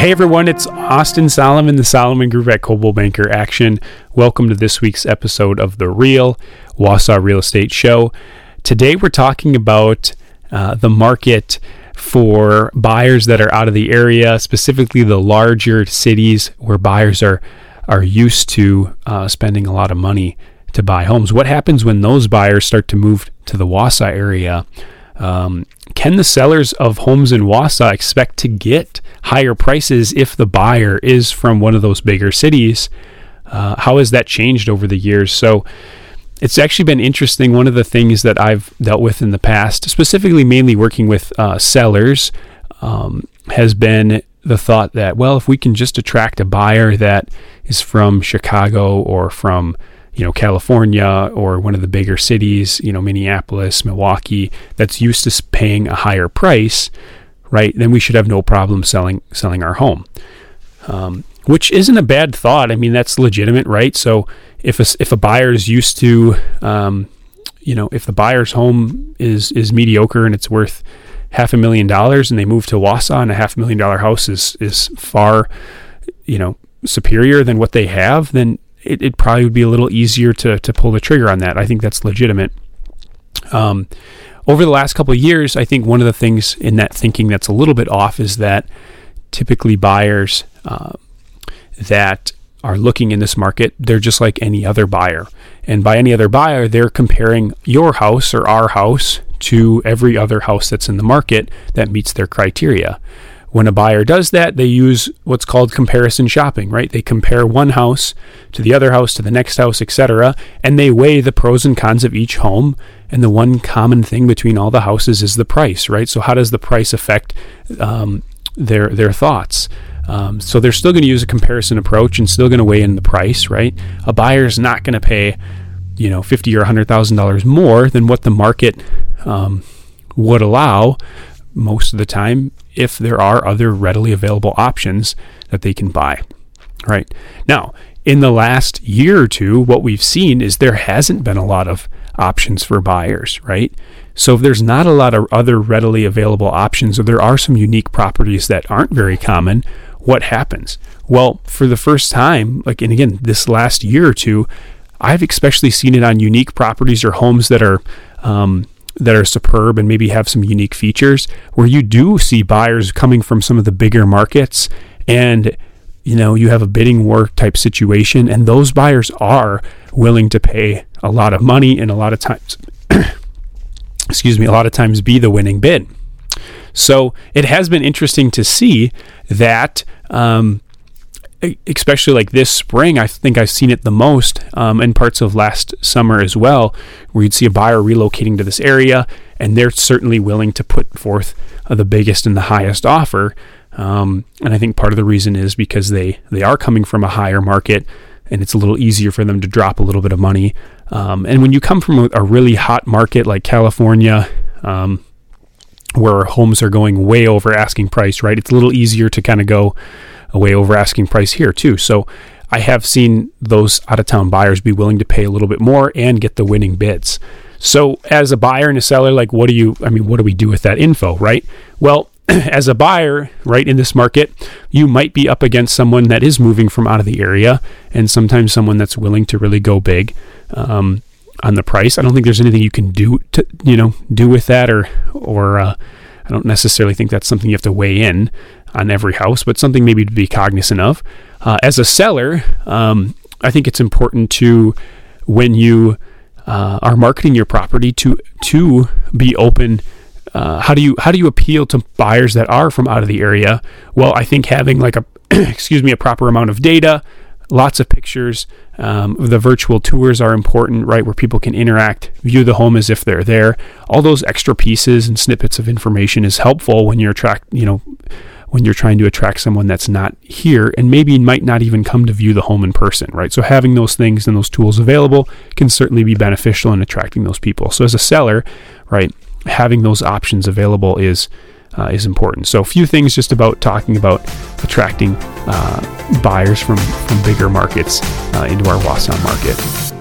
Hey everyone, it's Austin Solomon, the Solomon Group at Coldwell Banker Action. Welcome to this week's episode of the Real Wausau Real Estate Show. Today we're talking about uh, the market for buyers that are out of the area, specifically the larger cities where buyers are are used to uh, spending a lot of money to buy homes. What happens when those buyers start to move to the Wausau area? Um, can the sellers of homes in Wausau expect to get higher prices if the buyer is from one of those bigger cities? Uh, how has that changed over the years? So it's actually been interesting. One of the things that I've dealt with in the past, specifically mainly working with uh, sellers, um, has been the thought that, well, if we can just attract a buyer that is from Chicago or from you know California or one of the bigger cities, you know Minneapolis, Milwaukee, that's used to paying a higher price, right? Then we should have no problem selling selling our home, um, which isn't a bad thought. I mean that's legitimate, right? So if a, if a buyer is used to, um, you know, if the buyer's home is is mediocre and it's worth half a million dollars, and they move to Wausau and a half million dollar house is is far, you know, superior than what they have, then it, it probably would be a little easier to, to pull the trigger on that. I think that's legitimate. Um, over the last couple of years, I think one of the things in that thinking that's a little bit off is that typically buyers uh, that are looking in this market, they're just like any other buyer. And by any other buyer, they're comparing your house or our house to every other house that's in the market that meets their criteria. When a buyer does that, they use what's called comparison shopping, right? They compare one house to the other house to the next house, etc., and they weigh the pros and cons of each home. And the one common thing between all the houses is the price, right? So how does the price affect um, their their thoughts? Um, so they're still going to use a comparison approach and still going to weigh in the price, right? A buyer is not going to pay, you know, fifty or hundred thousand dollars more than what the market um, would allow most of the time if there are other readily available options that they can buy. Right now, in the last year or two, what we've seen is there hasn't been a lot of options for buyers, right? So if there's not a lot of other readily available options, or there are some unique properties that aren't very common, what happens? Well, for the first time, like, and again, this last year or two, I've especially seen it on unique properties or homes that are um, that are superb and maybe have some unique features where you do see buyers coming from some of the bigger markets and you know you have a bidding war type situation and those buyers are willing to pay a lot of money and a lot of times excuse me a lot of times be the winning bid. So it has been interesting to see that um, especially like this spring, I think I've seen it the most um, in parts of last summer as well, where you'd see a buyer relocating to this area, and they're certainly willing to put forth uh, the biggest and the highest offer. Um, and I think part of the reason is because they they are coming from a higher market, and it's a little easier for them to drop a little bit of money. Um, and when you come from a, a, really hot market like California, um, where homes are going way over asking price, right? It's a little easier to kind of go way over asking price here too. So I have seen those out of town buyers be willing to pay a little bit more and get the winning bids. So as a buyer and a seller, like what do you I mean, what do we do with that info, right? Well, as a buyer, right, in this market, you might be up against someone that is moving from out of the area and sometimes someone that's willing to really go big. Um, on the price. I don't think there's anything you can do to, you know, do with that or, or, uh, I don't necessarily think that's something you have to weigh in on every house, but something maybe to be cognizant of. Uh, as a seller, um, I think it's important to when you uh, are marketing your property to to be open. Uh, how do you how do you appeal to buyers that are from out of the area? Well, I think having like a excuse me a proper amount of data, lots of pictures. Um, the virtual tours are important, right? Where people can interact, view the home as if they're there. All those extra pieces and snippets of information is helpful when you're attract, you know, when you're trying to attract someone that's not here and maybe might not even come to view the home in person, right? So having those things and those tools available can certainly be beneficial in attracting those people. So as a seller, right, having those options available is uh, is important. So a few things just about talking about attracting uh, buyers from from bigger markets uh, into our Wausau market.